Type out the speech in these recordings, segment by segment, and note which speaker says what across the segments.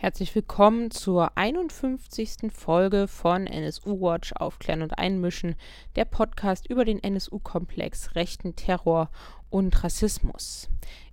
Speaker 1: Herzlich willkommen zur 51. Folge von NSU Watch Aufklären und Einmischen, der Podcast über den NSU-Komplex, rechten Terror und Rassismus.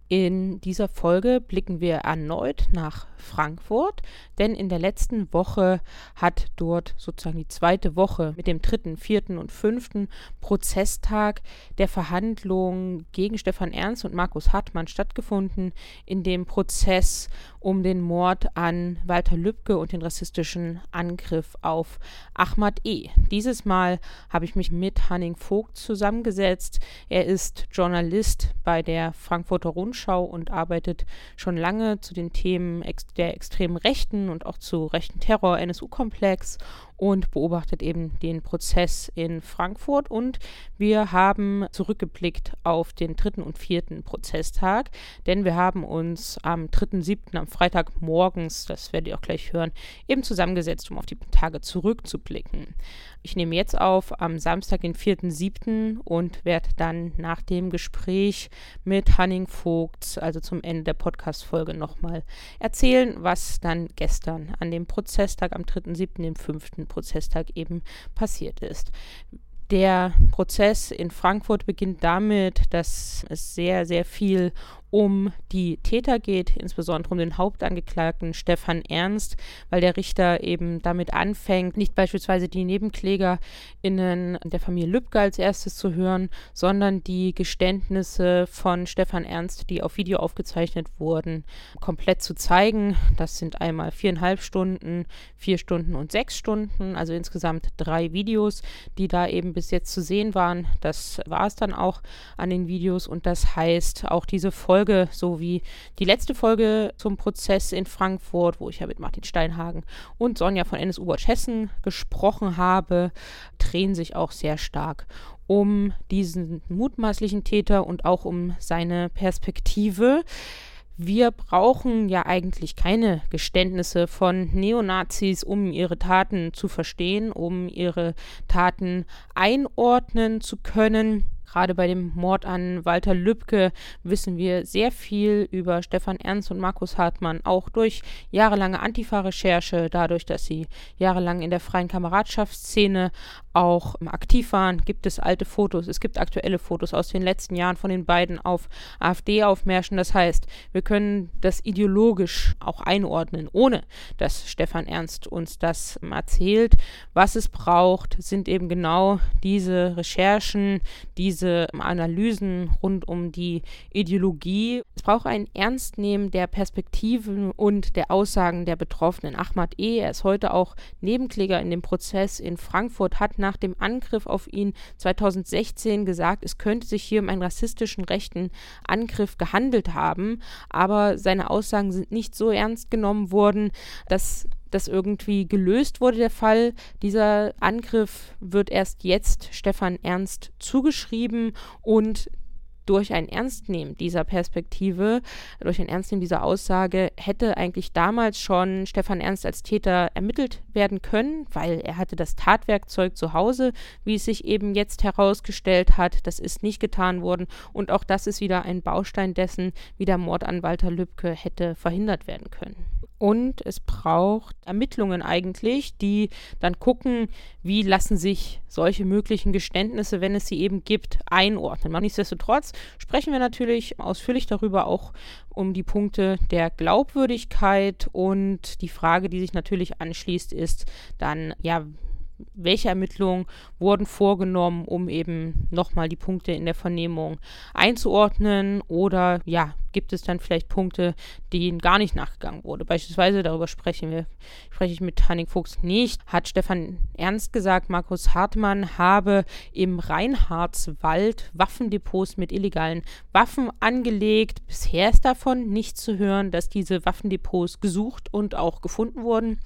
Speaker 1: In dieser Folge blicken wir erneut nach Frankfurt, denn in der letzten Woche hat dort sozusagen die zweite Woche mit dem dritten, vierten und fünften Prozesstag der Verhandlungen gegen Stefan Ernst und Markus Hartmann stattgefunden, in dem Prozess um den Mord an Walter Lübcke und den rassistischen Angriff auf Ahmad E. Dieses Mal habe ich mich mit Hanning Vogt zusammengesetzt. Er ist Journalist bei der Frankfurter Rundschau und arbeitet schon lange zu den Themen der extremen Rechten und auch zu rechten Terror, NSU-Komplex und beobachtet eben den Prozess in Frankfurt. Und wir haben zurückgeblickt auf den dritten und vierten Prozesstag, denn wir haben uns am 3.7., am Freitag morgens, das werdet ihr auch gleich hören, eben zusammengesetzt, um auf die Tage zurückzublicken. Ich nehme jetzt auf am Samstag, den 4.7. und werde dann nach dem Gespräch mit Hanning Vogt, also zum Ende der Podcast-Folge, nochmal erzählen, was dann gestern an dem Prozesstag am 3.7., dem 5 Prozesstag eben passiert ist. Der Prozess in Frankfurt beginnt damit, dass es sehr, sehr viel um die Täter geht, insbesondere um den Hauptangeklagten Stefan Ernst, weil der Richter eben damit anfängt, nicht beispielsweise die NebenklägerInnen der Familie Lübcke als erstes zu hören, sondern die Geständnisse von Stefan Ernst, die auf Video aufgezeichnet wurden, komplett zu zeigen. Das sind einmal viereinhalb Stunden, vier Stunden und sechs Stunden, also insgesamt drei Videos, die da eben bis jetzt zu sehen waren. Das war es dann auch an den Videos und das heißt, auch diese Folge Folge, so wie die letzte Folge zum Prozess in Frankfurt, wo ich ja mit Martin Steinhagen und Sonja von NSU Watch Hessen gesprochen habe, drehen sich auch sehr stark um diesen mutmaßlichen Täter und auch um seine Perspektive. Wir brauchen ja eigentlich keine Geständnisse von Neonazis, um ihre Taten zu verstehen, um ihre Taten einordnen zu können. Gerade bei dem Mord an Walter Lübcke wissen wir sehr viel über Stefan Ernst und Markus Hartmann, auch durch jahrelange Antifa-Recherche, dadurch, dass sie jahrelang in der freien Kameradschaftsszene auch aktiv waren, gibt es alte Fotos, es gibt aktuelle Fotos aus den letzten Jahren von den beiden auf AfD-Aufmärschen. Das heißt, wir können das ideologisch auch einordnen, ohne dass Stefan Ernst uns das erzählt. Was es braucht, sind eben genau diese Recherchen, diese Analysen rund um die Ideologie. Es braucht ein Ernstnehmen der Perspektiven und der Aussagen der Betroffenen. Ahmad E., er ist heute auch Nebenkläger in dem Prozess in Frankfurt, hat nach dem Angriff auf ihn 2016 gesagt, es könnte sich hier um einen rassistischen rechten Angriff gehandelt haben, aber seine Aussagen sind nicht so ernst genommen worden, dass das irgendwie gelöst wurde, der Fall. Dieser Angriff wird erst jetzt Stefan Ernst zugeschrieben und durch ein Ernstnehmen dieser Perspektive, durch ein Ernstnehmen dieser Aussage, hätte eigentlich damals schon Stefan Ernst als Täter ermittelt werden können, weil er hatte das Tatwerkzeug zu Hause, wie es sich eben jetzt herausgestellt hat. Das ist nicht getan worden und auch das ist wieder ein Baustein dessen, wie der Mord an Walter Lübcke hätte verhindert werden können. Und es braucht Ermittlungen eigentlich, die dann gucken, wie lassen sich solche möglichen Geständnisse, wenn es sie eben gibt, einordnen. Nichtsdestotrotz sprechen wir natürlich ausführlich darüber auch um die Punkte der Glaubwürdigkeit und die Frage, die sich natürlich anschließt, ist dann, ja, welche Ermittlungen wurden vorgenommen, um eben nochmal die Punkte in der Vernehmung einzuordnen oder ja, gibt es dann vielleicht Punkte, denen gar nicht nachgegangen wurde. Beispielsweise, darüber sprechen wir, spreche ich mit Hanning Fuchs nicht, hat Stefan Ernst gesagt, Markus Hartmann habe im Reinhardswald Waffendepots mit illegalen Waffen angelegt. Bisher ist davon nichts zu hören, dass diese Waffendepots gesucht und auch gefunden wurden.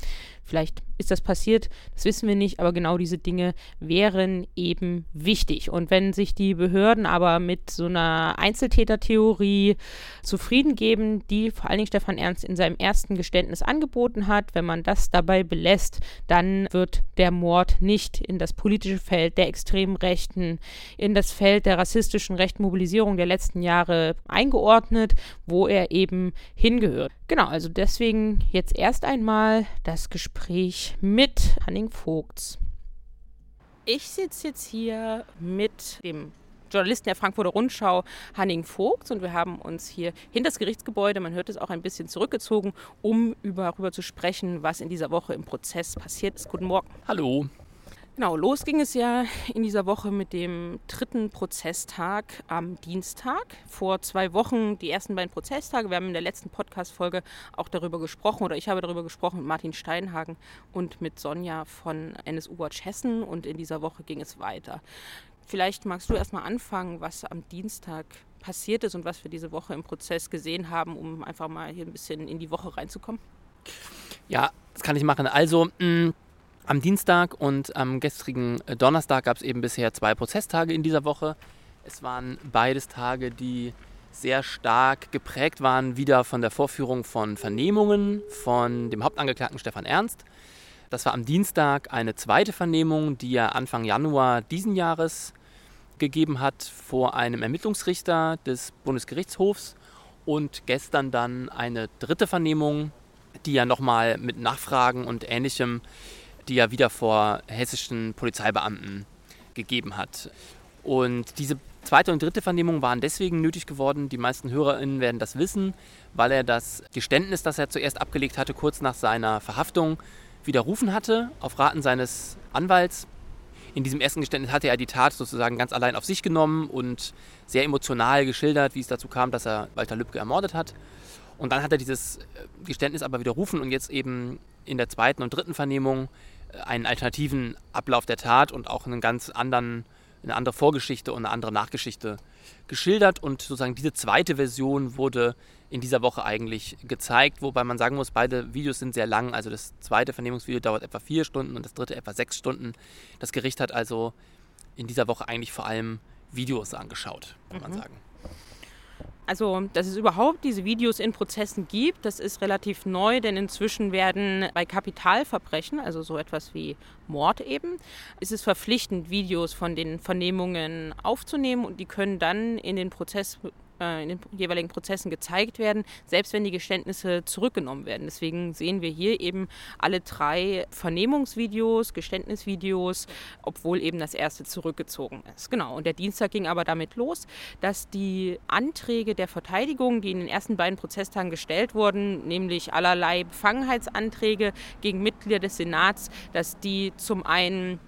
Speaker 1: Vielleicht ist das passiert, das wissen wir nicht, aber genau diese Dinge wären eben wichtig. Und wenn sich die Behörden aber mit so einer Einzeltätertheorie zufrieden geben, die vor allen Dingen Stefan Ernst in seinem ersten Geständnis angeboten hat. Wenn man das dabei belässt, dann wird der Mord nicht in das politische Feld der extremen Rechten, in das Feld der rassistischen Rechtmobilisierung der letzten Jahre eingeordnet, wo er eben hingehört. Genau, also deswegen jetzt erst einmal das Gespräch mit Hanning Vogts. Ich sitze jetzt hier mit dem Journalisten der Frankfurter Rundschau, Hanning Vogts, und wir haben uns hier hinter das Gerichtsgebäude, man hört es auch ein bisschen zurückgezogen, um über, darüber zu sprechen, was in dieser Woche im Prozess passiert ist. Guten Morgen.
Speaker 2: Hallo.
Speaker 1: Genau, los ging es ja in dieser Woche mit dem dritten Prozesstag am Dienstag. Vor zwei Wochen die ersten beiden Prozesstage. Wir haben in der letzten Podcast-Folge auch darüber gesprochen, oder ich habe darüber gesprochen mit Martin Steinhagen und mit Sonja von NSU Watch Hessen. Und in dieser Woche ging es weiter. Vielleicht magst du erstmal anfangen, was am Dienstag passiert ist und was wir diese Woche im Prozess gesehen haben, um einfach mal hier ein bisschen in die Woche reinzukommen.
Speaker 2: Ja, das kann ich machen. Also, mh, mm, am Dienstag und am gestrigen Donnerstag gab es eben bisher zwei Prozesstage in dieser Woche. Es waren beides Tage, die sehr stark geprägt waren, wieder von der Vorführung von Vernehmungen von dem Hauptangeklagten Stefan Ernst. Das war am Dienstag eine zweite Vernehmung, die er Anfang Januar diesen Jahres gegeben hat vor einem Ermittlungsrichter des Bundesgerichtshofs und gestern dann eine dritte Vernehmung, die er nochmal mit Nachfragen und ähnlichem die er wieder vor hessischen Polizeibeamten gegeben hat. Und diese zweite und dritte Vernehmung waren deswegen nötig geworden, die meisten HörerInnen werden das wissen, weil er das Geständnis, das er zuerst abgelegt hatte, kurz nach seiner Verhaftung, widerrufen hatte, auf Raten seines Anwalts. In diesem ersten Geständnis hatte er die Tat sozusagen ganz allein auf sich genommen und sehr emotional geschildert, wie es dazu kam, dass er Walter Lübcke ermordet hat. Und dann hat er dieses äh, Geständnis aber widerrufen und jetzt eben in der zweiten und dritten Vernehmung einen alternativen Ablauf der Tat und auch einen ganz anderen, eine andere Vorgeschichte und eine andere Nachgeschichte geschildert. Und sozusagen diese zweite Version wurde in dieser Woche eigentlich gezeigt, wobei man sagen muss, beide Videos sind sehr lang. Also das zweite Vernehmungsvideo dauert etwa vier Stunden und das dritte etwa sechs Stunden. Das Gericht hat also in dieser Woche eigentlich vor allem Videos angeschaut, kann mhm. man sagen.
Speaker 1: Also, dass es überhaupt diese Videos in Prozessen gibt, das ist relativ neu, denn inzwischen werden bei Kapitalverbrechen, also so etwas wie Mord eben, ist es verpflichtend, Videos von den Vernehmungen aufzunehmen und die können dann in den Prozess äh, in den jeweiligen Prozessen gezeigt werden, selbst wenn die Geständnisse zurückgenommen werden. Deswegen sehen wir hier eben alle drei Vernehmungsvideos, Geständnisvideos, obwohl eben das erste zurückgezogen ist. Genau, und der Dienstag ging aber damit los, dass die Anträge der Verteidigung, die in den ersten beiden Prozesstagen gestellt wurden, nämlich allerlei Befangenheitsanträge gegen Mitglieder des Senats, dass die zum einen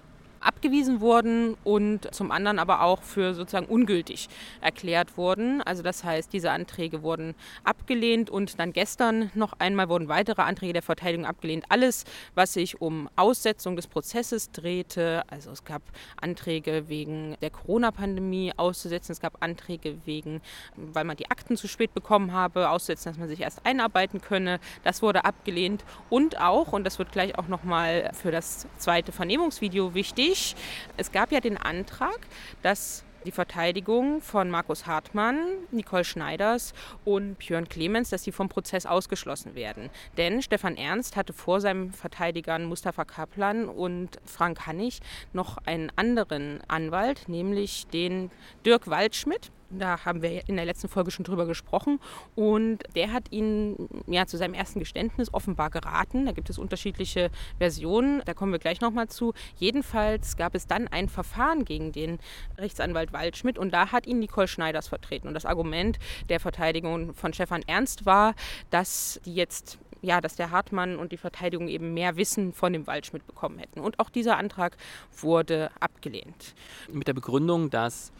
Speaker 1: abgewiesen wurden und zum anderen aber auch für sozusagen ungültig erklärt wurden. Also das heißt, diese Anträge wurden abgelehnt und dann gestern noch einmal wurden weitere Anträge der Verteidigung abgelehnt. Alles, was sich um Aussetzung des Prozesses drehte, also es gab Anträge wegen der Corona-Pandemie auszusetzen, es gab Anträge wegen, weil man die Akten zu spät bekommen habe, auszusetzen, dass man sich erst einarbeiten könne. Das wurde abgelehnt und auch, und das wird gleich auch nochmal für das zweite Vernehmungsvideo wichtig, wichtig. Es gab ja den Antrag, dass die Verteidigung von Markus Hartmann, Nicole Schneiders und Björn Clemens, dass sie vom Prozess ausgeschlossen werden. Denn Stefan Ernst hatte vor seinen Verteidigern Mustafa Kaplan und Frank Hannig noch einen anderen Anwalt, nämlich den Dirk Waldschmidt. Da haben wir in der letzten Folge schon drüber gesprochen. Und der hat ihn ja, zu seinem ersten Geständnis offenbar geraten. Da gibt es unterschiedliche Versionen. Da kommen wir gleich nochmal zu. Jedenfalls gab es dann ein Verfahren gegen den Rechtsanwalt Waldschmidt. Und da hat ihn Nicole Schneiders vertreten. Und das Argument der Verteidigung von Stefan Ernst war, dass die jetzt ja, dass der Hartmann und die Verteidigung eben mehr Wissen von dem Waldschmidt bekommen hätten. Und auch dieser Antrag wurde abgelehnt.
Speaker 2: Mit der Begründung, dass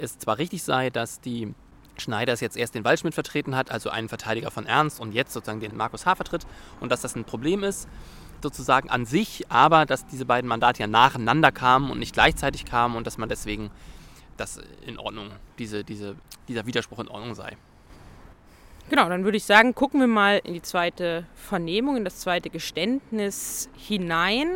Speaker 2: es zwar richtig sei, dass die Schneiders jetzt erst den Waldschmidt vertreten hat, also einen Verteidiger von Ernst und jetzt sozusagen den Markus H. vertritt und dass das ein Problem ist, sozusagen an sich, aber dass diese beiden Mandate ja nacheinander kamen und nicht gleichzeitig kamen und dass man deswegen das in Ordnung, diese, diese, dieser Widerspruch in Ordnung sei.
Speaker 1: Genau, dann würde ich sagen, gucken wir mal in die zweite Vernehmung, in das zweite Geständnis hinein.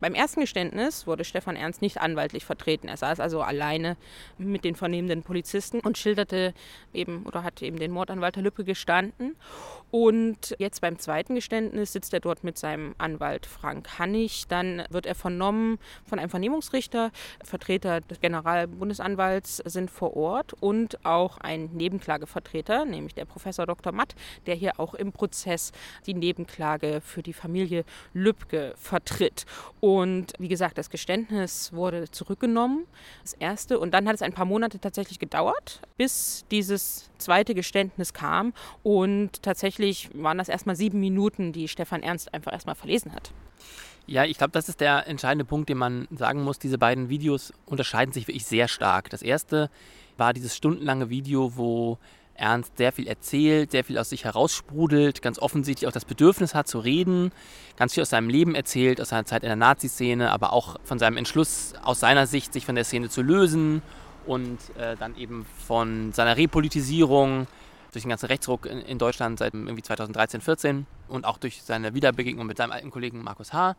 Speaker 1: Beim ersten Geständnis wurde Stefan Ernst nicht anwaltlich vertreten. Er saß also alleine mit den vernehmenden Polizisten und schilderte eben oder hat eben den Mord an Walter Lübcke gestanden. Und jetzt beim zweiten Geständnis sitzt er dort mit seinem Anwalt Frank Hannig. Dann wird er vernommen von einem Vernehmungsrichter. Vertreter des Generalbundesanwalts sind vor Ort und auch ein Nebenklagevertreter, nämlich der Professor Dr. Matt, der hier auch im Prozess die Nebenklage für die Familie Lübcke vertritt. Und wie gesagt, das Geständnis wurde zurückgenommen, das erste. Und dann hat es ein paar Monate tatsächlich gedauert, bis dieses zweite Geständnis kam. Und tatsächlich waren das erstmal sieben Minuten, die Stefan Ernst einfach erstmal verlesen hat.
Speaker 2: Ja, ich glaube, das ist der entscheidende Punkt, den man sagen muss. Diese beiden Videos unterscheiden sich wirklich sehr stark. Das erste war dieses stundenlange Video, wo Ernst sehr viel erzählt, sehr viel aus sich heraussprudelt, ganz offensichtlich auch das Bedürfnis hat zu reden, ganz viel aus seinem Leben erzählt, aus seiner Zeit in der Nazi-Szene, aber auch von seinem Entschluss aus seiner Sicht, sich von der Szene zu lösen und äh, dann eben von seiner Repolitisierung durch den ganzen Rechtsruck in, in Deutschland seit irgendwie 2013, 14 und auch durch seine Wiederbegegnung mit seinem alten Kollegen Markus H.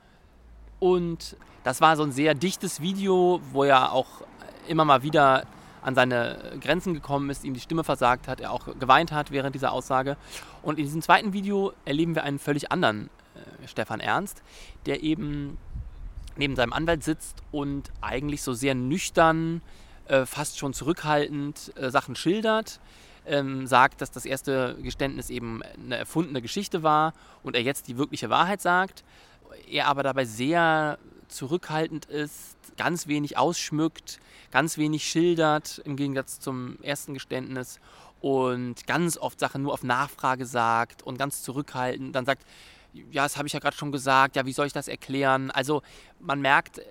Speaker 2: Und das war so ein sehr dichtes Video, wo er auch immer mal wieder an seine Grenzen gekommen ist, ihm die Stimme versagt hat, er auch geweint hat während dieser Aussage. Und in diesem zweiten Video erleben wir einen völlig anderen äh, Stefan Ernst, der eben neben seinem Anwalt sitzt und eigentlich so sehr nüchtern, äh, fast schon zurückhaltend äh, Sachen schildert. Ähm, sagt, dass das erste Geständnis eben eine erfundene Geschichte war und er jetzt die wirkliche Wahrheit sagt. Er aber dabei sehr zurückhaltend ist, ganz wenig ausschmückt, ganz wenig schildert im Gegensatz zum ersten Geständnis und ganz oft Sachen nur auf Nachfrage sagt und ganz zurückhaltend dann sagt, ja, das habe ich ja gerade schon gesagt, ja, wie soll ich das erklären? Also man merkt, äh,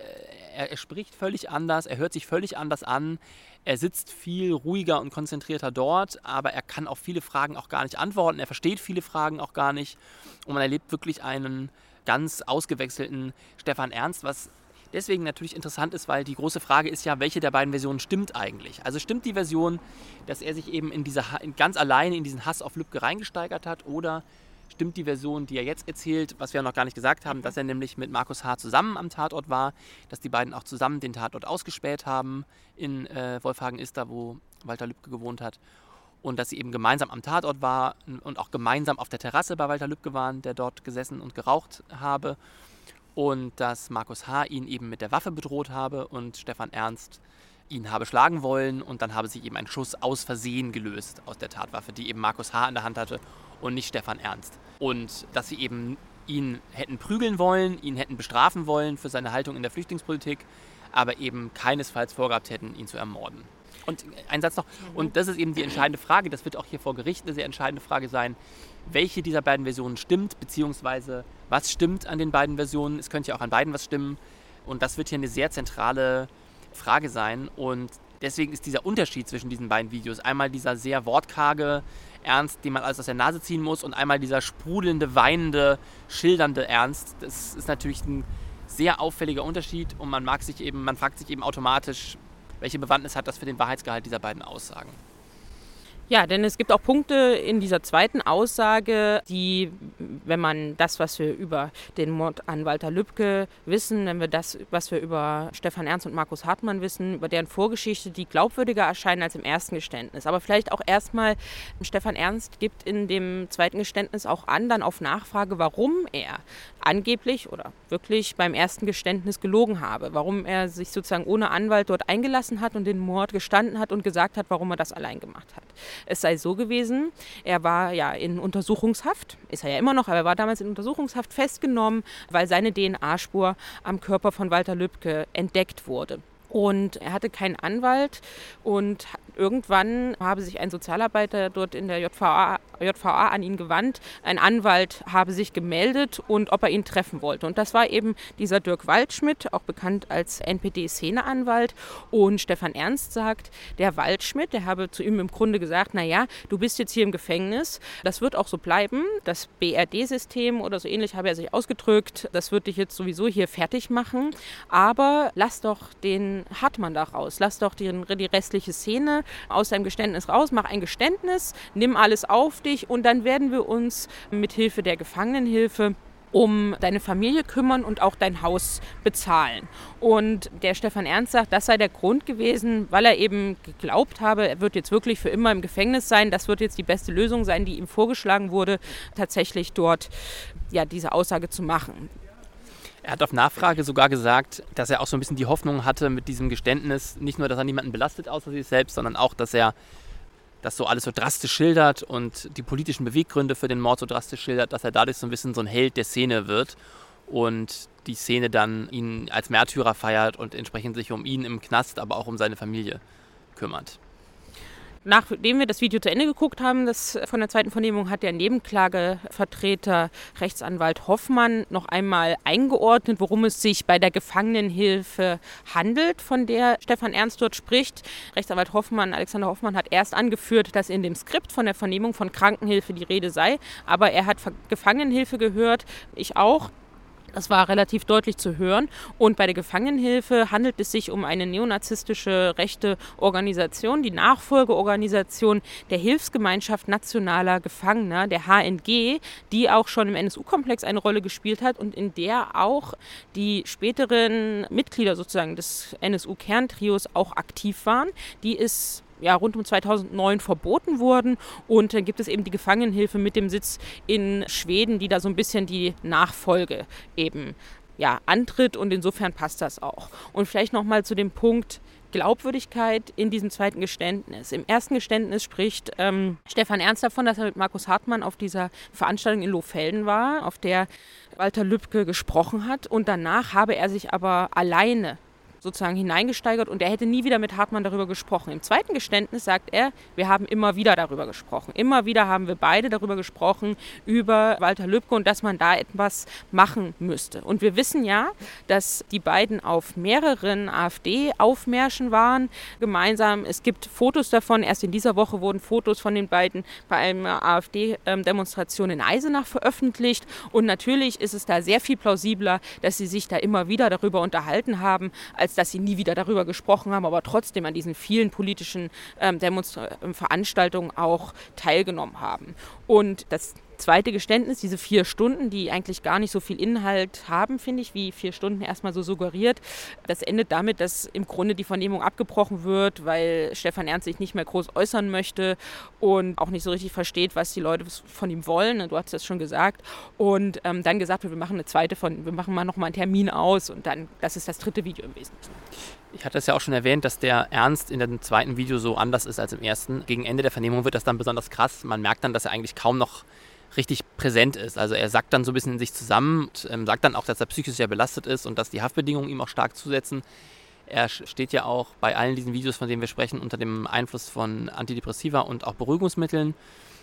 Speaker 2: er, er, spricht völlig anders, er hört sich völlig anders an, er sitzt viel ruhiger und konzentrierter dort, aber er kann auf viele Fragen auch gar nicht antworten, er versteht viele Fragen auch gar nicht und man erlebt wirklich einen ganz ausgewechselten Stefan Ernst, was deswegen natürlich interessant ist, weil die große Frage ist ja, welche der beiden Versionen stimmt eigentlich? Also stimmt die Version, dass er sich eben in diese, ganz alleine in diesen Hass auf Lübcke reingesteigert hat oder stimmt die Version, die er jetzt erzählt, was wir noch gar nicht gesagt haben, dass er nämlich mit Markus H. zusammen am Tatort war, dass die beiden auch zusammen den Tatort ausgespäht haben in äh, Wolfhagen-Ister, wo Walter Lübcke gewohnt hat. Und dass sie eben gemeinsam am Tatort war und auch gemeinsam auf der Terrasse bei Walter Lübcke waren, der dort gesessen und geraucht habe und dass Markus H. ihn eben mit der Waffe bedroht habe und Stefan Ernst ihn habe schlagen wollen und dann habe sich eben ein Schuss aus Versehen gelöst aus der Tatwaffe, die eben Markus H. in der Hand hatte und nicht Stefan Ernst. Und dass sie eben ihn hätten prügeln wollen, ihn hätten bestrafen wollen für seine Haltung in der Flüchtlingspolitik, aber eben keinesfalls vorgehabt hätten, ihn zu ermorden. Und ein Satz noch, und das ist eben die entscheidende Frage, das wird auch hier vor Gericht eine sehr entscheidende Frage sein, welche dieser beiden Versionen stimmt, beziehungsweise was stimmt an den beiden Versionen. Es könnte ja auch an beiden was stimmen. Und das wird hier eine sehr zentrale Frage sein. Und deswegen ist dieser Unterschied zwischen diesen beiden Videos einmal dieser sehr wortkarge Ernst, den man alles aus der Nase ziehen muss, und einmal dieser sprudelnde, weinende, schildernde Ernst. Das ist natürlich ein sehr auffälliger Unterschied und man mag sich eben, man fragt sich eben automatisch, welche Bewandtnis hat das für den Wahrheitsgehalt dieser beiden Aussagen.
Speaker 1: Ja, denn es gibt auch Punkte in dieser zweiten Aussage, die, wenn man das, was wir über den Mord an Walter Lübcke wissen, wenn wir das, was wir über Stefan Ernst und Markus Hartmann wissen, über deren Vorgeschichte, die glaubwürdiger erscheinen als im ersten Geständnis. Aber vielleicht auch erstmal, Stefan Ernst gibt in dem zweiten Geständnis auch an, dann auf Nachfrage, warum er angeblich oder wirklich beim ersten Geständnis gelogen habe, warum er sich sozusagen ohne Anwalt dort eingelassen hat und den Mord gestanden hat und gesagt hat, warum er das allein gemacht hat. Es sei so gewesen, er war ja in Untersuchungshaft, ist er ja immer noch, aber er war damals in Untersuchungshaft festgenommen, weil seine DNA-Spur am Körper von Walter Lübcke entdeckt wurde. Und er hatte keinen Anwalt und irgendwann habe sich ein Sozialarbeiter dort in der JVA, JVA an ihn gewandt. Ein Anwalt habe sich gemeldet und ob er ihn treffen wollte. Und das war eben dieser Dirk Waldschmidt, auch bekannt als NPD-Szeneanwalt. Und Stefan Ernst sagt, der Waldschmidt, der habe zu ihm im Grunde gesagt, naja, du bist jetzt hier im Gefängnis, das wird auch so bleiben. Das BRD-System oder so ähnlich habe er sich ausgedrückt, das wird dich jetzt sowieso hier fertig machen. Aber lass doch den Hartmann da raus, lass doch die, die restliche Szene aus deinem Geständnis raus, mach ein Geständnis, nimm alles auf dich und dann werden wir uns mit Hilfe der Gefangenenhilfe um deine Familie kümmern und auch dein Haus bezahlen. Und der Stefan Ernst sagt, das sei der Grund gewesen, weil er eben geglaubt habe, er wird jetzt wirklich für immer im Gefängnis sein. Das wird jetzt die beste Lösung sein, die ihm vorgeschlagen wurde, tatsächlich dort ja, diese Aussage zu machen.
Speaker 2: Er hat auf Nachfrage sogar gesagt, dass er auch so ein bisschen die Hoffnung hatte mit diesem Geständnis, nicht nur, dass er niemanden belastet außer sich selbst, sondern auch, dass er das so alles so drastisch schildert und die politischen Beweggründe für den Mord so drastisch schildert, dass er dadurch so ein bisschen so ein Held der Szene wird und die Szene dann ihn als Märtyrer feiert und entsprechend sich um ihn im Knast, aber auch um seine Familie kümmert
Speaker 1: nachdem wir das Video zu Ende geguckt haben, das von der zweiten Vernehmung, hat der Nebenklagevertreter Rechtsanwalt Hoffmann noch einmal eingeordnet, worum es sich bei der Gefangenenhilfe handelt, von der Stefan Ernst dort spricht. Rechtsanwalt Hoffmann, Alexander Hoffmann, hat erst angeführt, dass in dem Skript von der Vernehmung von Krankenhilfe die Rede sei, aber er hat Gefangenenhilfe gehört, ich auch. Das war relativ deutlich zu hören. Und bei der Gefangenenhilfe handelt es sich um eine neonazistische rechte Organisation, die Nachfolgeorganisation der Hilfsgemeinschaft nationaler Gefangener, der HNG, die auch schon im NSU-Komplex eine Rolle gespielt hat und in der auch die späteren Mitglieder sozusagen des NSU-Kerntrios auch aktiv waren. Die ist ja, rund um 2009 verboten wurden. Und dann gibt es eben die Gefangenenhilfe mit dem Sitz in Schweden, die da so ein bisschen die Nachfolge eben ja, antritt. Und insofern passt das auch. Und vielleicht nochmal zu dem Punkt, Glaubwürdigkeit in diesem zweiten Geständnis. Im ersten Geständnis spricht ähm, Stefan Ernst davon, dass er mit Markus Hartmann auf dieser Veranstaltung in Lohfelden war, auf der Walter Lübcke gesprochen hat. Und danach habe er sich aber alleine sozusagen hineingesteigert und er hätte nie wieder mit Hartmann darüber gesprochen. Im zweiten Geständnis sagt er, wir haben immer wieder darüber gesprochen. Immer wieder haben wir beide darüber gesprochen, über Walter Lübcke und dass man da etwas machen müsste. Und wir wissen ja, dass die beiden auf mehreren AfD-Aufmärschen waren, gemeinsam. Es gibt Fotos davon. Erst in dieser Woche wurden Fotos von den beiden bei einer AfD-Demonstration in Eisenach veröffentlicht. Und natürlich ist es da sehr viel plausibler, dass sie sich da immer wieder darüber unterhalten haben, als dass sie nie wieder darüber gesprochen haben, aber trotzdem an diesen vielen politischen ähm, Veranstaltungen auch teilgenommen haben. Und das zweite Geständnis, diese vier Stunden, die eigentlich gar nicht so viel Inhalt haben, finde ich, wie vier Stunden erstmal so suggeriert. Das endet damit, dass im Grunde die Vernehmung abgebrochen wird, weil Stefan Ernst sich nicht mehr groß äußern möchte und auch nicht so richtig versteht, was die Leute von ihm wollen. Du hast das schon gesagt. Und ähm, dann gesagt wird, wir machen eine zweite von, wir machen mal nochmal einen Termin aus und dann, das ist das dritte Video im Wesentlichen.
Speaker 2: Ich hatte es ja auch schon erwähnt, dass der Ernst in dem zweiten Video so anders ist als im ersten. Gegen Ende der Vernehmung wird das dann besonders krass. Man merkt dann, dass er eigentlich kaum noch richtig präsent ist. Also er sagt dann so ein bisschen in sich zusammen, und, ähm, sagt dann auch, dass er psychisch sehr belastet ist und dass die Haftbedingungen ihm auch stark zusetzen. Er steht ja auch bei allen diesen Videos, von denen wir sprechen, unter dem Einfluss von Antidepressiva und auch Beruhigungsmitteln.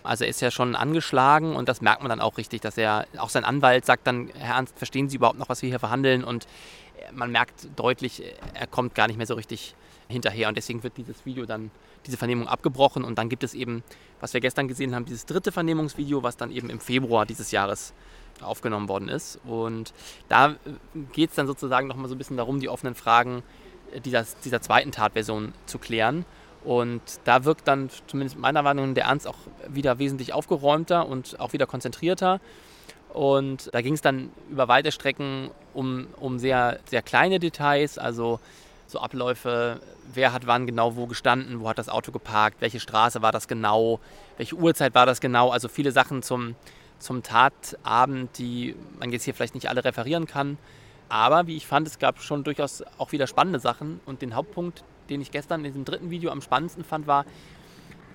Speaker 2: Also er ist ja schon angeschlagen und das merkt man dann auch richtig, dass er, auch sein Anwalt sagt dann, Herr Ernst, verstehen Sie überhaupt noch, was wir hier verhandeln? Und man merkt deutlich, er kommt gar nicht mehr so richtig hinterher und deswegen wird dieses Video dann, diese Vernehmung abgebrochen und dann gibt es eben, was wir gestern gesehen haben, dieses dritte Vernehmungsvideo, was dann eben im Februar dieses Jahres aufgenommen worden ist. Und da äh, geht es dann sozusagen nochmal so ein bisschen darum, die offenen Fragen dieser, dieser zweiten Tatversion zu klären. Und da wirkt dann zumindest meiner Meinung nach der Ernst auch wieder wesentlich aufgeräumter und auch wieder konzentrierter. Und da ging es dann über weite Strecken um, um sehr, sehr kleine Details, also so Abläufe, wer hat wann genau wo gestanden, wo hat das Auto geparkt, welche Straße war das genau, welche Uhrzeit war das genau, also viele Sachen zum, zum Tatabend, die man jetzt hier vielleicht nicht alle referieren kann. Aber wie ich fand, es gab schon durchaus auch wieder spannende Sachen. Und den Hauptpunkt, den ich gestern in diesem dritten Video am spannendsten fand, war,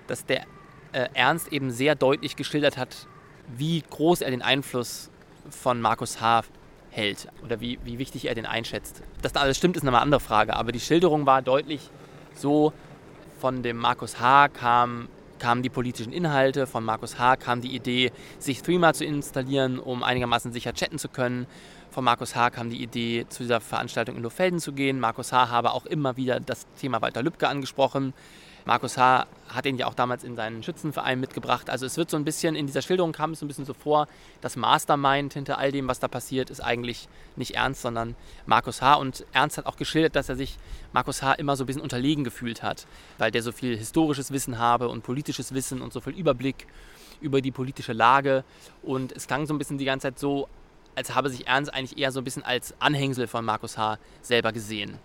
Speaker 2: dass der äh, Ernst eben sehr deutlich geschildert hat, wie groß er den Einfluss von Markus H hält oder wie, wie wichtig er den einschätzt. Dass da alles stimmt, ist eine andere Frage, aber die Schilderung war deutlich so, von dem Markus H. Kam, kamen die politischen Inhalte, von Markus H. kam die Idee, sich Threema zu installieren, um einigermaßen sicher chatten zu können. Von Markus H. kam die Idee, zu dieser Veranstaltung in Lohfelden zu gehen. Markus H. habe auch immer wieder das Thema Walter Lübcke angesprochen. Markus H. hat ihn ja auch damals in seinen Schützenverein mitgebracht. Also es wird so ein bisschen, in dieser Schilderung kam es so ein bisschen so vor, das Mastermind hinter all dem, was da passiert, ist eigentlich nicht Ernst, sondern Markus H. Und Ernst hat auch geschildert, dass er sich Markus H. immer so ein bisschen unterlegen gefühlt hat, weil der so viel historisches Wissen habe und politisches Wissen und so viel Überblick über die politische Lage. Und es klang so ein bisschen die ganze Zeit so, als habe sich Ernst eigentlich eher so ein bisschen als Anhängsel von Markus H. selber gesehen.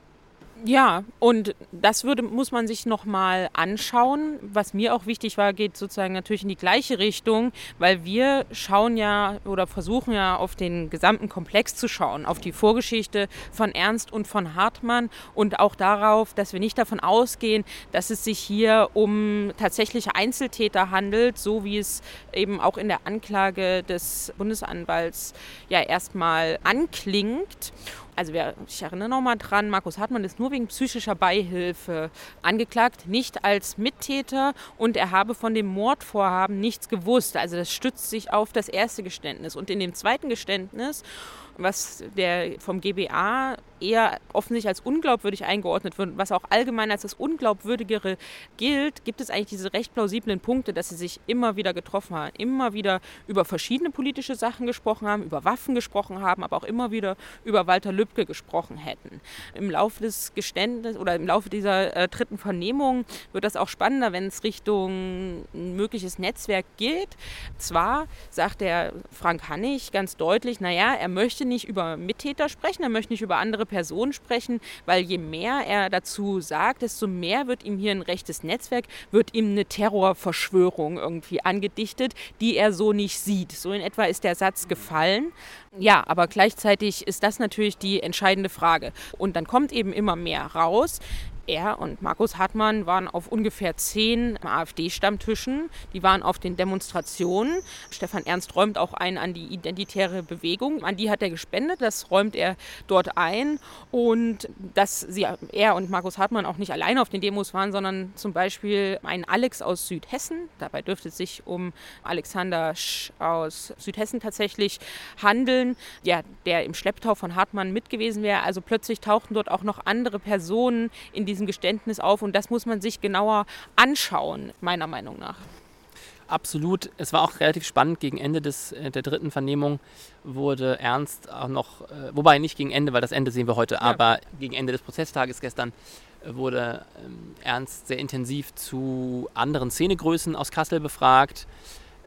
Speaker 1: Ja, und das würde, muss man sich nochmal anschauen. Was mir auch wichtig war, geht sozusagen natürlich in die gleiche Richtung, weil wir schauen ja oder versuchen ja auf den gesamten Komplex zu schauen, auf die Vorgeschichte von Ernst und von Hartmann und auch darauf, dass wir nicht davon ausgehen, dass es sich hier um tatsächliche Einzeltäter handelt, so wie es eben auch in der Anklage des Bundesanwalts ja erstmal anklingt also wer, ich erinnere nochmal dran, Markus Hartmann ist nur wegen psychischer Beihilfe angeklagt, nicht als Mittäter und er habe von dem Mordvorhaben nichts gewusst. Also das stützt sich auf das erste Geständnis. Und in dem zweiten Geständnis was der vom GBA eher offensichtlich als unglaubwürdig eingeordnet wird, was auch allgemein als das Unglaubwürdigere gilt, gibt es eigentlich diese recht plausiblen Punkte, dass sie sich immer wieder getroffen haben, immer wieder über verschiedene politische Sachen gesprochen haben, über Waffen gesprochen haben, aber auch immer wieder über Walter Lübcke gesprochen hätten. Im Laufe des Geständnisses oder im Laufe dieser äh, dritten Vernehmung wird das auch spannender, wenn es Richtung ein mögliches Netzwerk geht. Zwar sagt der Frank Hannig ganz deutlich, naja, er möchte möchte nicht über Mittäter sprechen, er möchte nicht über andere Personen sprechen, weil je mehr er dazu sagt, desto mehr wird ihm hier ein rechtes Netzwerk, wird ihm eine Terrorverschwörung irgendwie angedichtet, die er so nicht sieht. So in etwa ist der Satz gefallen. Ja, aber gleichzeitig ist das natürlich die entscheidende Frage. Und dann kommt eben immer mehr raus er und Markus Hartmann waren auf ungefähr zehn AfD-Stammtischen. Die waren auf den Demonstrationen. Stefan Ernst räumt auch ein an die identitäre Bewegung. An die hat er gespendet. Das räumt er dort ein. Und dass sie, er und Markus Hartmann auch nicht alleine auf den Demos waren, sondern zum Beispiel ein Alex aus Südhessen. Dabei dürfte es sich um Alexander Sch aus Südhessen tatsächlich handeln, ja, der im Schlepptau von Hartmann mit gewesen wäre. Also plötzlich tauchten dort auch noch andere Personen in die diesem Geständnis auf und das muss man sich genauer anschauen, meiner Meinung nach.
Speaker 2: Absolut. Es war auch relativ spannend. Gegen Ende des, äh, der dritten Vernehmung wurde Ernst auch noch, äh, wobei nicht gegen Ende, weil das Ende sehen wir heute, ja. aber gegen Ende des Prozesstages gestern äh, wurde ähm, Ernst sehr intensiv zu anderen Szenegrößen aus Kassel befragt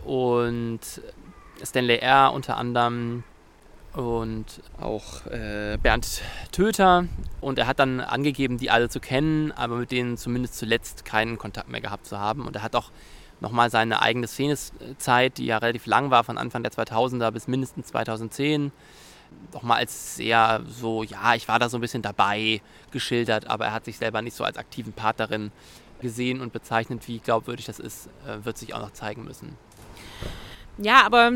Speaker 2: und Stanley R. unter anderem und auch äh, Bernd Töter. Und er hat dann angegeben, die alle zu kennen, aber mit denen zumindest zuletzt keinen Kontakt mehr gehabt zu haben. Und er hat auch nochmal seine eigene Szenezeit, die ja relativ lang war, von Anfang der 2000er bis mindestens 2010, nochmal als sehr so, ja, ich war da so ein bisschen dabei geschildert, aber er hat sich selber nicht so als aktiven Part darin gesehen und bezeichnet, wie glaubwürdig das ist, äh, wird sich auch noch zeigen müssen.
Speaker 1: Ja, aber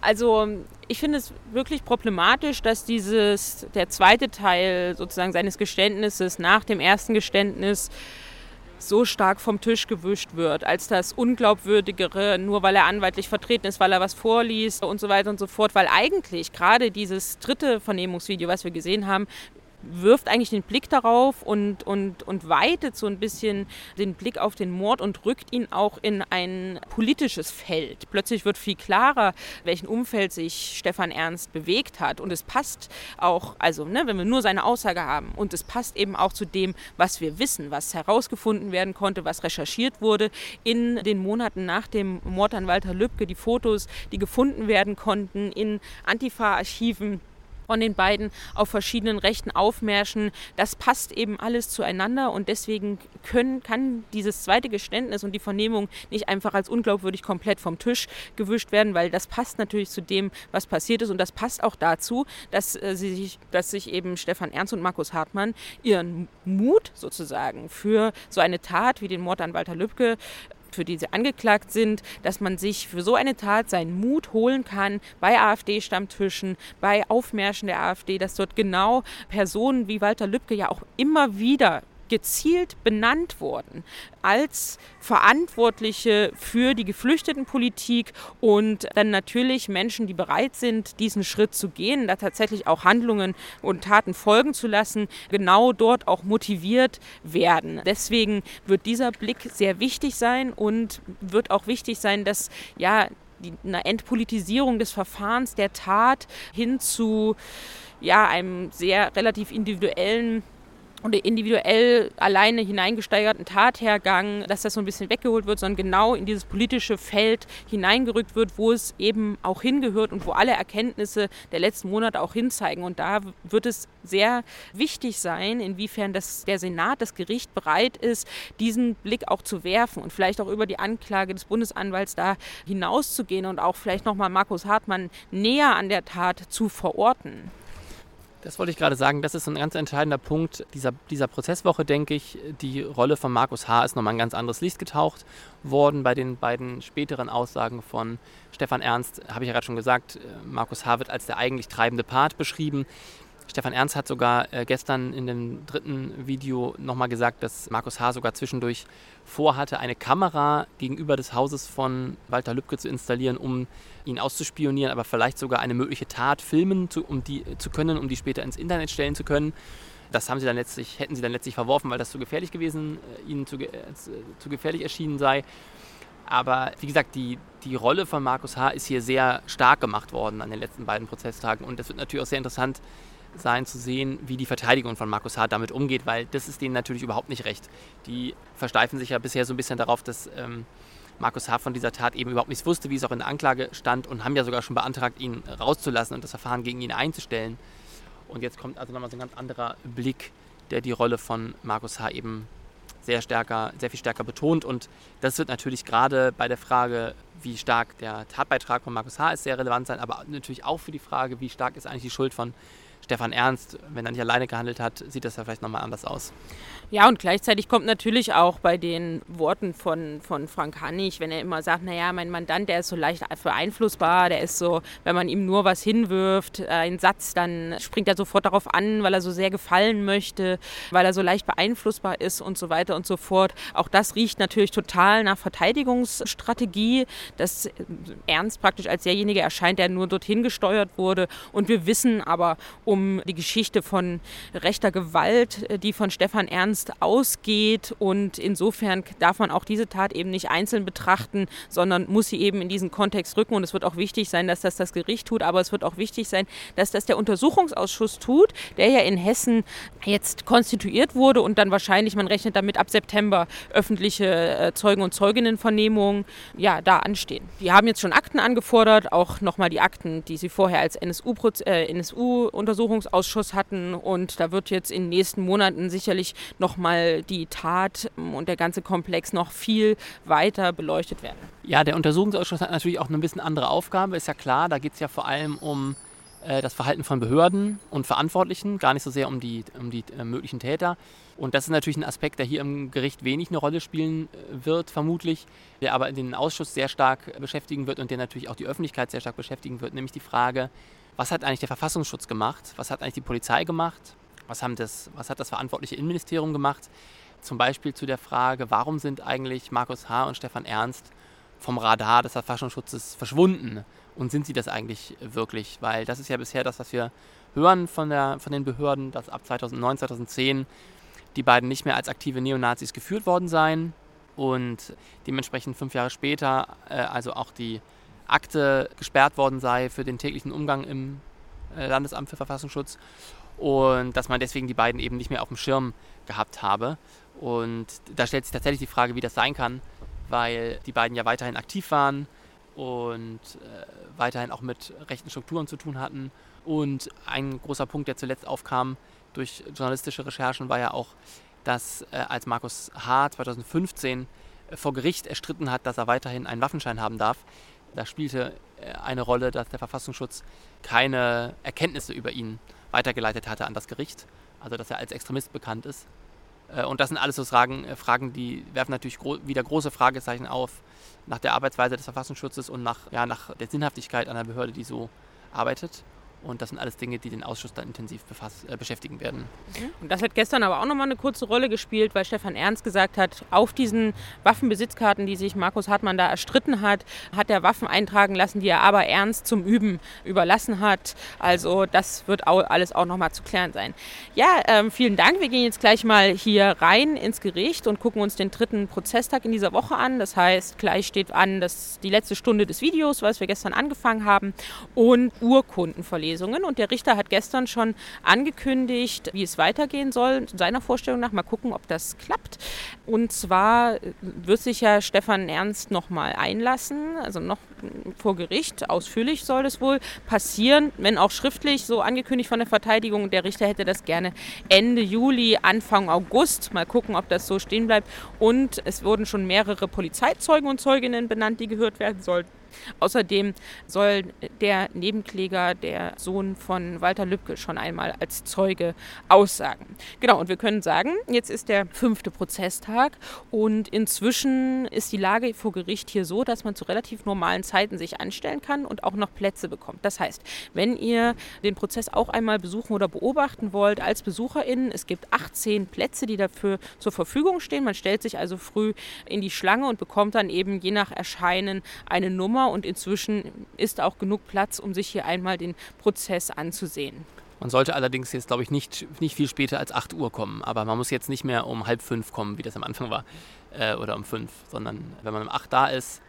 Speaker 1: also ich finde es wirklich problematisch, dass dieses, der zweite Teil sozusagen seines Geständnisses nach dem ersten Geständnis so stark vom Tisch gewischt wird, als das Unglaubwürdigere, nur weil er anwaltlich vertreten ist, weil er was vorliest und so weiter und so fort. Weil eigentlich gerade dieses dritte Vernehmungsvideo, was wir gesehen haben, wirft eigentlich den Blick darauf und, und, und weitet so ein bisschen den Blick auf den Mord und rückt ihn auch in ein politisches Feld. Plötzlich wird viel klarer, welchen Umfeld sich Stefan Ernst bewegt hat. Und es passt auch, also ne, wenn wir nur seine Aussage haben, und es passt eben auch zu dem, was wir wissen, was herausgefunden werden konnte, was recherchiert wurde in den Monaten nach dem Mord an Walter Lübcke, die Fotos, die gefunden werden konnten in Antifa-Archiven von den beiden auf verschiedenen Rechten aufmärschen. Das passt eben alles zueinander und deswegen können, kann dieses zweite Geständnis und die Vernehmung nicht einfach als unglaubwürdig komplett vom Tisch gewischt werden, weil das passt natürlich zu dem, was passiert ist und das passt auch dazu, dass, äh, sie sich, dass sich eben Stefan Ernst und Markus Hartmann ihren Mut sozusagen für so eine Tat wie den Mord an Walter Lübcke für die sie angeklagt sind, dass man sich für so eine Tat seinen Mut holen kann bei AfD-Stammtischen, bei Aufmärschen der AfD, dass dort genau Personen wie Walter Lübcke ja auch immer wieder gezielt benannt wurden als Verantwortliche für die Geflüchtetenpolitik und dann natürlich Menschen, die bereit sind, diesen Schritt zu gehen, da tatsächlich auch Handlungen und Taten folgen zu lassen, genau dort auch motiviert werden. Deswegen wird dieser Blick sehr wichtig sein und wird auch wichtig sein, dass ja eine Entpolitisierung des Verfahrens der Tat hin zu ja, einem sehr relativ individuellen oder individuell alleine hineingesteigerten Tathergang, dass das so ein bisschen weggeholt wird, sondern genau in dieses politische Feld hineingerückt wird, wo es eben auch hingehört und wo alle Erkenntnisse der letzten Monate auch hinzeigen. Und da wird es sehr wichtig sein, inwiefern das, der Senat, das Gericht bereit ist, diesen Blick auch zu werfen und vielleicht auch über die Anklage des Bundesanwalts da hinauszugehen und auch vielleicht nochmal Markus Hartmann näher an der Tat zu verorten.
Speaker 2: Das wollte ich gerade sagen. Das ist ein ganz entscheidender Punkt dieser, dieser Prozesswoche, denke ich. Die Rolle von Markus H. ist nochmal ein ganz anderes Licht getaucht worden. Bei den beiden späteren Aussagen von Stefan Ernst habe ich ja gerade schon gesagt, äh, Markus H. wird als der eigentlich treibende Part beschrieben. Stefan Ernst hat sogar äh, gestern in dem dritten Video nochmal gesagt, dass Markus H. sogar zwischendurch vorhatte, eine Kamera gegenüber des Hauses von Walter Lübcke zu installieren, um ihn auszuspionieren, aber vielleicht sogar eine mögliche Tat filmen zu, um die, zu können, um die später ins Internet stellen zu können. Das haben sie dann letztlich, hätten sie dann letztlich verworfen, weil das zu gefährlich gewesen, äh, ihnen zu, äh, zu gefährlich erschienen sei. Aber wie gesagt, die, die Rolle von Markus H. ist hier sehr stark gemacht worden an den letzten beiden Prozesstagen. Und es wird natürlich auch sehr interessant sein zu sehen, wie die Verteidigung von Markus Hart damit umgeht, weil das ist denen natürlich überhaupt nicht recht. Die versteifen sich ja bisher so ein bisschen darauf, dass ähm, Markus H. von dieser Tat eben überhaupt nichts wusste, wie es auch in der Anklage stand und haben ja sogar schon beantragt, ihn rauszulassen und das Verfahren gegen ihn einzustellen. Und jetzt kommt also nochmal so ein ganz anderer Blick, der die Rolle von Markus H. eben sehr, stärker, sehr viel stärker betont. Und das wird natürlich gerade bei der Frage, wie stark der Tatbeitrag von Markus H. ist, sehr relevant sein, aber natürlich auch für die Frage, wie stark ist eigentlich die Schuld von Stefan Ernst, wenn er nicht alleine gehandelt hat, sieht das ja vielleicht nochmal anders aus.
Speaker 1: Ja, und gleichzeitig kommt natürlich auch bei den Worten von, von Frank Hannig, wenn er immer sagt, naja, mein Mandant, der ist so leicht beeinflussbar, der ist so, wenn man ihm nur was hinwirft, äh, einen Satz, dann springt er sofort darauf an, weil er so sehr gefallen möchte, weil er so leicht beeinflussbar ist und so weiter und so fort. Auch das riecht natürlich total nach Verteidigungsstrategie, dass Ernst praktisch als derjenige erscheint, der nur dorthin gesteuert wurde. Und wir wissen aber um die Geschichte von rechter Gewalt, äh, die von Stefan Ernst Ernst ausgeht. Und insofern darf man auch diese Tat eben nicht einzeln betrachten, sondern muss sie eben in diesen Kontext rücken. Und es wird auch wichtig sein, dass das das Gericht tut, aber es wird auch wichtig sein, dass das der Untersuchungsausschuss tut, der ja in Hessen jetzt konstituiert wurde und dann wahrscheinlich, man rechnet damit ab September öffentliche äh, Zeugen- und Zeuginnenvernehmungen ja, da anstehen. Die haben jetzt schon Akten angefordert, auch nochmal die Akten, die sie vorher als NSU-Untersuchungsausschuss äh, NSU hatten. Und da wird jetzt in den nächsten Monaten sicherlich noch nochmal die Tat ähm, und der ganze Komplex noch viel weiter beleuchtet werden.
Speaker 2: Ja, der Untersuchungsausschuss hat natürlich auch eine bisschen andere Aufgabe, ist ja klar. Da geht es ja vor allem um äh, das Verhalten von Behörden und Verantwortlichen, gar nicht so sehr um die, um die äh, möglichen Täter. Und das ist natürlich ein Aspekt, der hier im Gericht wenig eine Rolle spielen äh, wird, vermutlich, der aber den Ausschuss sehr stark beschäftigen wird und der natürlich auch die Öffentlichkeit sehr stark beschäftigen wird, nämlich die Frage, was hat eigentlich der Verfassungsschutz gemacht, was hat eigentlich die Polizei gemacht was, haben das, was hat das verantwortliche Innenministerium gemacht? Zum Beispiel zu der Frage, warum sind eigentlich Markus H. und Stefan Ernst vom Radar des Verfassungsschutzes verschwunden? Und sind sie das eigentlich wirklich? Weil das ist ja bisher das, was wir hören von, der, von den Behörden, dass ab 2009, 2010 die beiden nicht mehr als aktive Neonazis geführt worden seien und dementsprechend fünf Jahre später äh, also auch die Akte gesperrt worden sei für den täglichen Umgang im äh, Landesamt für Verfassungsschutz und dass man deswegen die beiden eben nicht mehr auf dem Schirm gehabt habe. Und da stellt sich tatsächlich die Frage, wie das sein kann, weil die beiden ja weiterhin aktiv waren und äh, weiterhin auch mit rechten Strukturen zu tun hatten. Und ein großer Punkt, der zuletzt aufkam durch journalistische Recherchen, war ja auch, dass äh, als Markus H. 2015 äh, vor Gericht erstritten hat, dass er weiterhin einen Waffenschein haben darf, da spielte äh, eine Rolle, dass der Verfassungsschutz keine Erkenntnisse über ihn weitergeleitet hatte an das Gericht, also dass er als Extremist bekannt ist. Äh, und das sind alles so Fragen, äh, Fragen die werfen natürlich gro wieder große Fragezeichen auf nach der Arbeitsweise des Verfassungsschutzes und nach, ja, nach der Sinnhaftigkeit einer Behörde, die so arbeitet. Und das sind alles Dinge, die den Ausschuss dann intensiv befass, äh, beschäftigen werden.
Speaker 1: Mhm. Und das hat gestern aber auch nochmal eine kurze Rolle gespielt, weil Stefan Ernst gesagt hat, auf diesen Waffenbesitzkarten, die sich Markus Hartmann da erstritten hat, hat er Waffen eintragen lassen, die er aber Ernst zum Üben überlassen hat. Also das wird auch alles auch nochmal zu klären sein. Ja, ähm, vielen Dank. Wir gehen jetzt gleich mal hier rein ins Gericht und gucken uns den dritten Prozesstag in dieser Woche an. Das heißt, gleich steht an das, die letzte Stunde des Videos, was wir gestern angefangen haben, und Urkundenverlesungen. Und der Richter hat gestern schon angekündigt, wie es weitergehen soll, seiner Vorstellung nach. Mal gucken, ob das klappt. Und zwar wird sich ja Stefan Ernst nochmal einlassen, also noch vor Gericht. Ausführlich soll es wohl passieren, wenn auch schriftlich, so angekündigt von der Verteidigung. Der Richter hätte das gerne Ende Juli, Anfang August. Mal gucken, ob das so stehen bleibt. Und es wurden schon mehrere Polizeizeugen und Zeuginnen benannt, die gehört werden sollten. Außerdem soll der Nebenkläger, der Sohn von Walter Lübcke, schon einmal als Zeuge aussagen. Genau, und wir können sagen, jetzt ist der fünfte Prozesstag und inzwischen ist die Lage vor Gericht hier so, dass man zu relativ normalen Zeiten sich anstellen kann und auch noch Plätze bekommt. Das heißt, wenn ihr den Prozess auch einmal besuchen oder beobachten wollt als BesucherInnen, es gibt 18 Plätze, die dafür zur Verfügung stehen. Man stellt sich also früh in die Schlange und bekommt dann eben je nach Erscheinen eine Nummer und inzwischen ist auch genug Platz, um sich hier einmal den Prozess anzusehen.
Speaker 2: Man sollte allerdings jetzt, glaube ich, nicht, nicht viel später als 8 Uhr kommen. Aber man muss jetzt nicht mehr um halb fünf kommen, wie das am Anfang war, äh, oder um fünf, sondern wenn man um 8 da ist,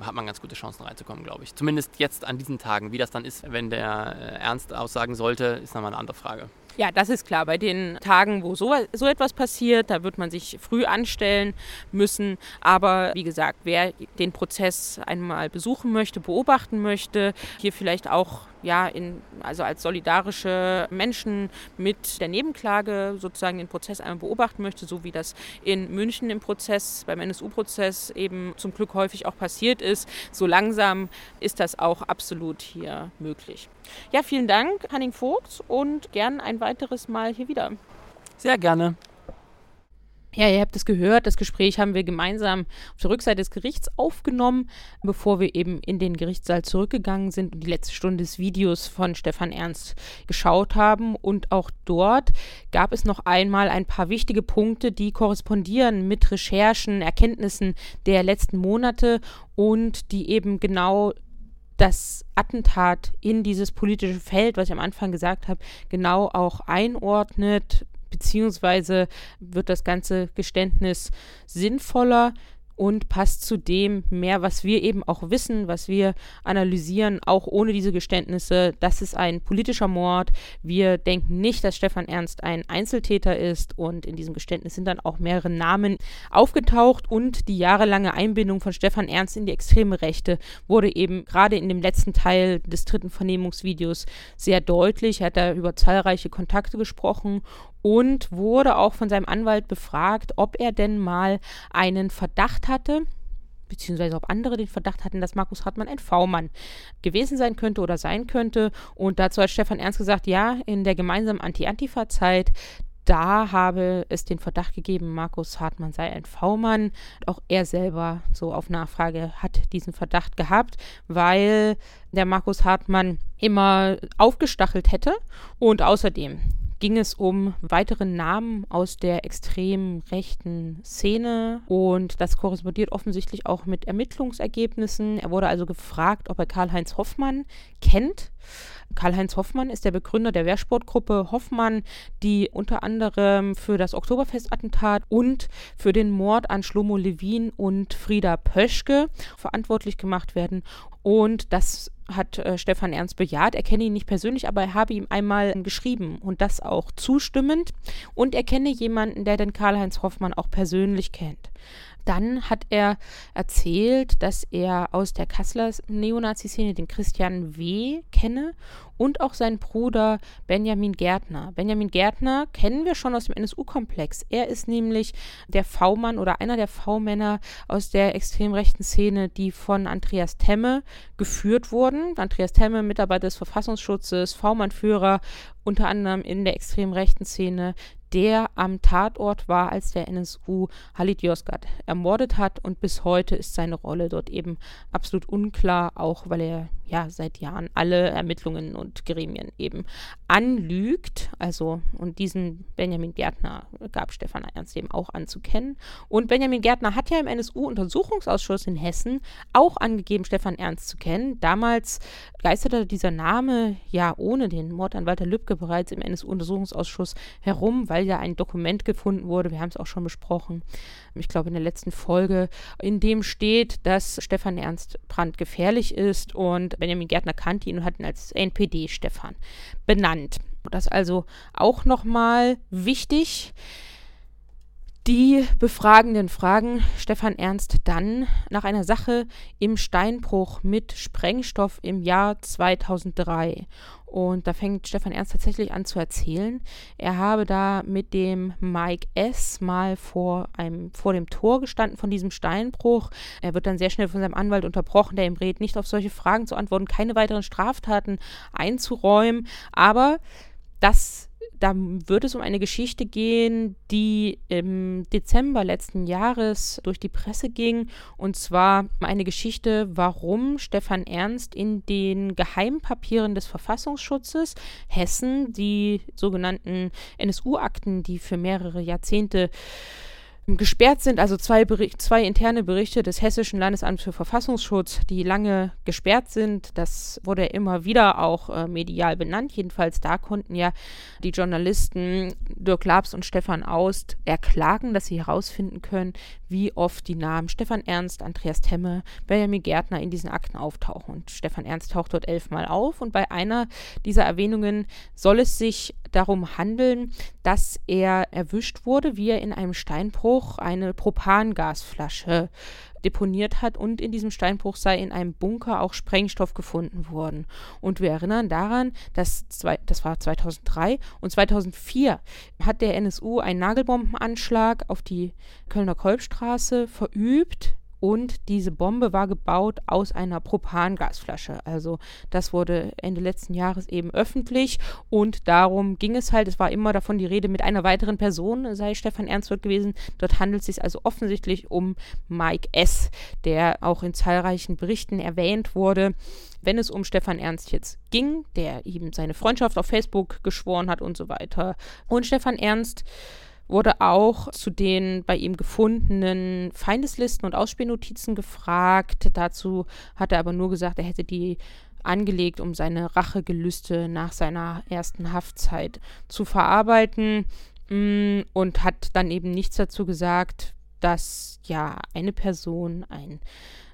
Speaker 2: hat man ganz gute Chancen reinzukommen, glaube ich. Zumindest jetzt an diesen Tagen. Wie das dann ist, wenn der äh, Ernst aussagen sollte, ist nochmal eine andere Frage.
Speaker 1: Ja, das ist klar. Bei den Tagen, wo so, so etwas passiert, da wird man sich früh anstellen müssen. Aber wie gesagt, wer den Prozess einmal besuchen möchte, beobachten möchte, hier vielleicht auch ja, in, also als solidarische Menschen mit der Nebenklage sozusagen den Prozess einmal beobachten möchte, so wie das in München im Prozess, beim NSU-Prozess eben zum Glück häufig auch passiert ist. So langsam ist das auch absolut hier möglich. Ja, vielen Dank, Hanning Vogt, und gern ein weiteres Mal hier wieder.
Speaker 2: Sehr gerne.
Speaker 1: Ja, ihr habt es gehört, das Gespräch haben wir gemeinsam auf der Rückseite des Gerichts aufgenommen, bevor wir eben in den Gerichtssaal zurückgegangen sind und die letzte Stunde des Videos von Stefan Ernst geschaut haben. Und auch dort gab es noch einmal ein paar wichtige Punkte, die korrespondieren mit Recherchen, Erkenntnissen der letzten Monate und die eben genau das Attentat in dieses politische Feld, was ich am Anfang gesagt habe, genau auch einordnet, beziehungsweise wird das ganze Geständnis sinnvoller und passt zu dem mehr, was wir eben auch wissen, was wir analysieren, auch ohne diese Geständnisse. Das ist ein politischer Mord. Wir denken nicht, dass Stefan Ernst ein Einzeltäter ist und in diesem Geständnis sind dann auch mehrere Namen aufgetaucht und die jahrelange Einbindung von Stefan Ernst in die extreme Rechte wurde eben gerade in dem letzten Teil des dritten Vernehmungsvideos sehr deutlich. Er hat da über zahlreiche Kontakte gesprochen und wurde auch von seinem Anwalt befragt, ob er denn mal einen Verdacht hatte, beziehungsweise ob andere den Verdacht hatten, dass Markus Hartmann ein V-Mann gewesen sein könnte oder sein könnte. Und dazu hat Stefan Ernst gesagt, ja, in der gemeinsamen Anti-Antifa-Zeit, da habe es den Verdacht gegeben, Markus Hartmann sei ein V-Mann. Auch er selber, so auf Nachfrage, hat diesen Verdacht gehabt, weil der Markus Hartmann immer aufgestachelt hätte und außerdem ging es um weitere Namen aus der extrem rechten Szene und das korrespondiert offensichtlich auch mit Ermittlungsergebnissen. Er wurde also gefragt, ob er Karl-Heinz Hoffmann kennt. Karl-Heinz Hoffmann ist der Begründer der Wehrsportgruppe Hoffmann, die unter anderem für das Oktoberfestattentat und für den Mord an Schlomo Levin und Frieda Pöschke verantwortlich gemacht werden. Und das hat äh, Stefan Ernst bejaht. Er kenne ihn nicht persönlich, aber er habe ihm einmal geschrieben und das auch zustimmend. Und er kenne jemanden, der den Karl-Heinz Hoffmann auch persönlich kennt. Dann hat er erzählt, dass er aus der Kasseler Neonazi-Szene den Christian W. kenne und auch seinen Bruder Benjamin Gärtner. Benjamin Gärtner kennen wir schon aus dem NSU-Komplex. Er ist nämlich der V-Mann oder einer der V-Männer aus der extrem rechten Szene, die von Andreas Temme geführt wurden. Andreas Temme, Mitarbeiter des Verfassungsschutzes, V-Mann-Führer, unter anderem in der extrem rechten Szene, der am Tatort war, als der NSU Halit Yozgat ermordet hat. Und bis heute ist seine Rolle dort eben absolut unklar, auch weil er ja seit Jahren alle Ermittlungen und Gremien eben anlügt. Also, und diesen Benjamin Gärtner gab Stefan Ernst eben auch anzukennen. Und Benjamin Gärtner hat ja im NSU-Untersuchungsausschuss in Hessen auch angegeben, Stefan Ernst zu kennen. Damals geisterte dieser Name ja ohne den Mord an Walter Lübcke bereits im NSU-Untersuchungsausschuss herum, weil ja ein Dokument gefunden wurde. Wir haben es auch schon besprochen. Ich glaube, in der letzten Folge, in dem steht, dass Stefan Ernst brandgefährlich ist und Benjamin Gärtner kannte ihn und hat ihn als NPD-Stefan benannt. Das ist also auch nochmal wichtig. Die Befragenden fragen Stefan Ernst dann nach einer Sache im Steinbruch mit Sprengstoff im Jahr 2003. Und da fängt Stefan Ernst tatsächlich an zu erzählen. Er habe da mit dem Mike S. mal vor, einem, vor dem Tor gestanden von diesem Steinbruch. Er wird dann sehr schnell von seinem Anwalt unterbrochen, der ihm rät, nicht auf solche Fragen zu antworten, keine weiteren Straftaten einzuräumen. Aber das da wird es um eine Geschichte gehen, die im Dezember letzten Jahres durch die Presse ging. Und zwar eine Geschichte, warum Stefan Ernst in den Geheimpapieren des Verfassungsschutzes Hessen, die sogenannten NSU-Akten, die für mehrere Jahrzehnte gesperrt sind, also zwei, Bericht, zwei interne Berichte des Hessischen Landesamts für Verfassungsschutz, die lange gesperrt sind. Das wurde immer wieder auch äh, medial benannt. Jedenfalls da konnten ja die Journalisten Dirk Labs und Stefan Aust erklagen, dass sie herausfinden können, wie oft die Namen Stefan Ernst, Andreas Temme, Benjamin Gärtner in diesen Akten auftauchen. Und Stefan Ernst taucht dort elfmal auf. Und bei einer dieser Erwähnungen soll es sich darum handeln, dass er erwischt wurde, wie er in einem Steinbruch eine Propangasflasche deponiert hat und in diesem Steinbruch sei in einem Bunker auch Sprengstoff gefunden worden. Und wir erinnern daran, dass zwei, das war 2003 und 2004 hat der NSU einen Nagelbombenanschlag auf die Kölner Kolbstraße verübt und diese Bombe war gebaut aus einer Propangasflasche. Also das wurde Ende letzten Jahres eben öffentlich und darum ging es halt. Es war immer davon die Rede mit einer weiteren Person, sei Stefan Ernst dort gewesen. Dort handelt es sich also offensichtlich um Mike S., der auch in zahlreichen Berichten erwähnt wurde. Wenn es um Stefan Ernst jetzt ging, der eben seine Freundschaft auf Facebook geschworen hat und so weiter. Und Stefan Ernst wurde auch zu den bei ihm gefundenen Feindeslisten und Ausspähnotizen gefragt. Dazu hat er aber nur gesagt, er hätte die angelegt, um seine Rachegelüste nach seiner ersten Haftzeit zu verarbeiten mm, und hat dann eben nichts dazu gesagt, dass ja eine Person, ein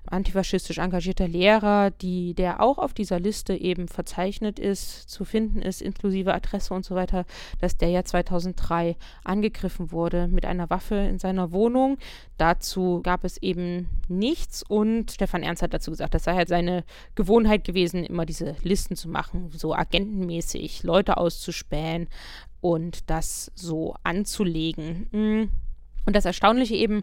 Speaker 1: antifaschistisch engagierter Lehrer, die, der auch auf dieser Liste eben verzeichnet ist, zu finden ist, inklusive Adresse und so weiter, dass der ja 2003 angegriffen wurde mit einer Waffe in seiner Wohnung. Dazu gab es eben nichts und Stefan Ernst hat dazu gesagt, das sei halt seine Gewohnheit gewesen, immer diese Listen zu machen, so agentenmäßig Leute auszuspähen und das so anzulegen. Hm. Und das Erstaunliche eben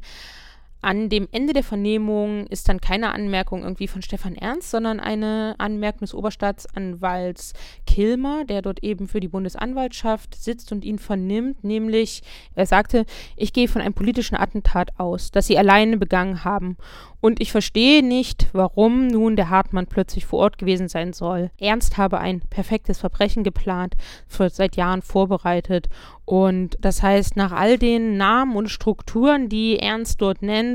Speaker 1: an dem Ende der Vernehmung ist dann keine Anmerkung irgendwie von Stefan Ernst, sondern eine Anmerkung des Oberstaatsanwalts Kilmer, der dort eben für die Bundesanwaltschaft sitzt und ihn vernimmt, nämlich er sagte, ich gehe von einem politischen Attentat aus, das sie alleine begangen haben und ich verstehe nicht, warum nun der Hartmann plötzlich vor Ort gewesen sein soll. Ernst habe ein perfektes Verbrechen geplant, seit Jahren vorbereitet. Und das heißt, nach all den Namen und Strukturen, die Ernst dort nennt,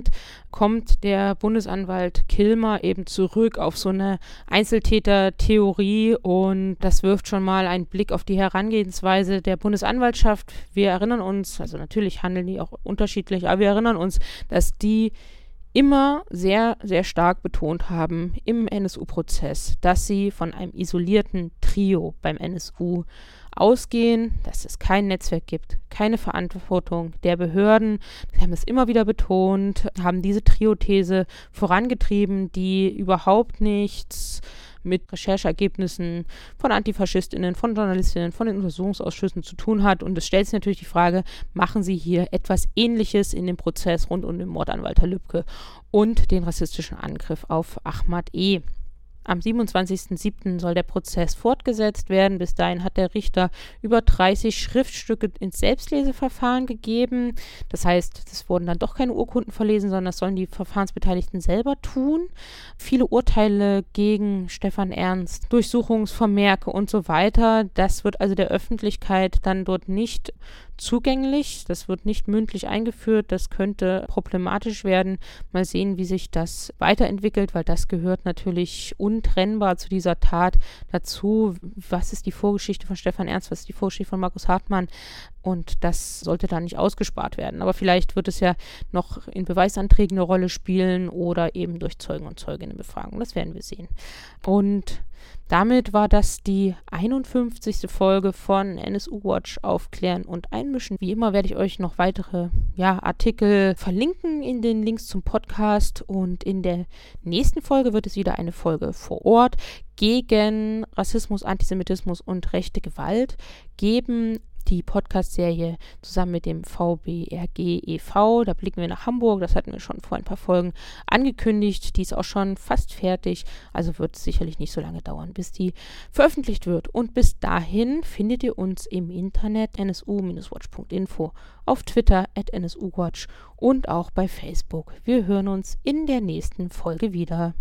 Speaker 1: kommt der Bundesanwalt Kilmer eben zurück auf so eine Einzeltäter-Theorie und das wirft schon mal einen Blick auf die Herangehensweise der Bundesanwaltschaft. Wir erinnern uns, also natürlich handeln die auch unterschiedlich, aber wir erinnern uns, dass die immer sehr, sehr stark betont haben im NSU-Prozess, dass sie von einem isolierten Trio beim NSU ausgehen, dass es kein Netzwerk gibt, keine Verantwortung der Behörden. Sie haben es immer wieder betont, haben diese Trio-These vorangetrieben, die überhaupt nichts mit Rechercheergebnissen von Antifaschistinnen, von Journalistinnen, von den Untersuchungsausschüssen zu tun hat. Und es stellt sich natürlich die Frage, machen Sie hier etwas Ähnliches in dem Prozess rund um den Mord an Walter Lübcke und den rassistischen Angriff auf Ahmad E. Am 27.07. soll der Prozess fortgesetzt werden. Bis dahin hat der Richter über 30 Schriftstücke ins Selbstleseverfahren gegeben. Das heißt, es wurden dann doch keine Urkunden verlesen, sondern das sollen die Verfahrensbeteiligten selber tun. Viele Urteile gegen Stefan Ernst, Durchsuchungsvermerke und so weiter. Das wird also der Öffentlichkeit dann dort nicht zugänglich. Das wird nicht mündlich eingeführt. Das könnte problematisch werden. Mal sehen, wie sich das weiterentwickelt, weil das gehört natürlich untrennbar zu dieser Tat dazu. Was ist die Vorgeschichte von Stefan Ernst? Was ist die Vorgeschichte von Markus Hartmann? Und das sollte dann nicht ausgespart werden. Aber vielleicht wird es ja noch in Beweisanträgen eine Rolle spielen oder eben durch Zeugen und Zeuginnenbefragung. Das werden wir sehen. Und damit war das die 51. Folge von NSU Watch aufklären und einmischen. Wie immer werde ich euch noch weitere ja, Artikel verlinken in den Links zum Podcast und in der nächsten Folge wird es wieder eine Folge vor Ort gegen Rassismus, Antisemitismus und rechte Gewalt geben die Podcast-Serie zusammen mit dem VBRG e.V. Da blicken wir nach Hamburg. Das hatten wir schon vor ein paar Folgen angekündigt. Die ist auch schon fast fertig. Also wird es sicherlich nicht so lange dauern, bis die veröffentlicht wird. Und bis dahin findet ihr uns im Internet nsu-watch.info, auf Twitter at nsuwatch und auch bei Facebook. Wir hören uns in der nächsten Folge wieder.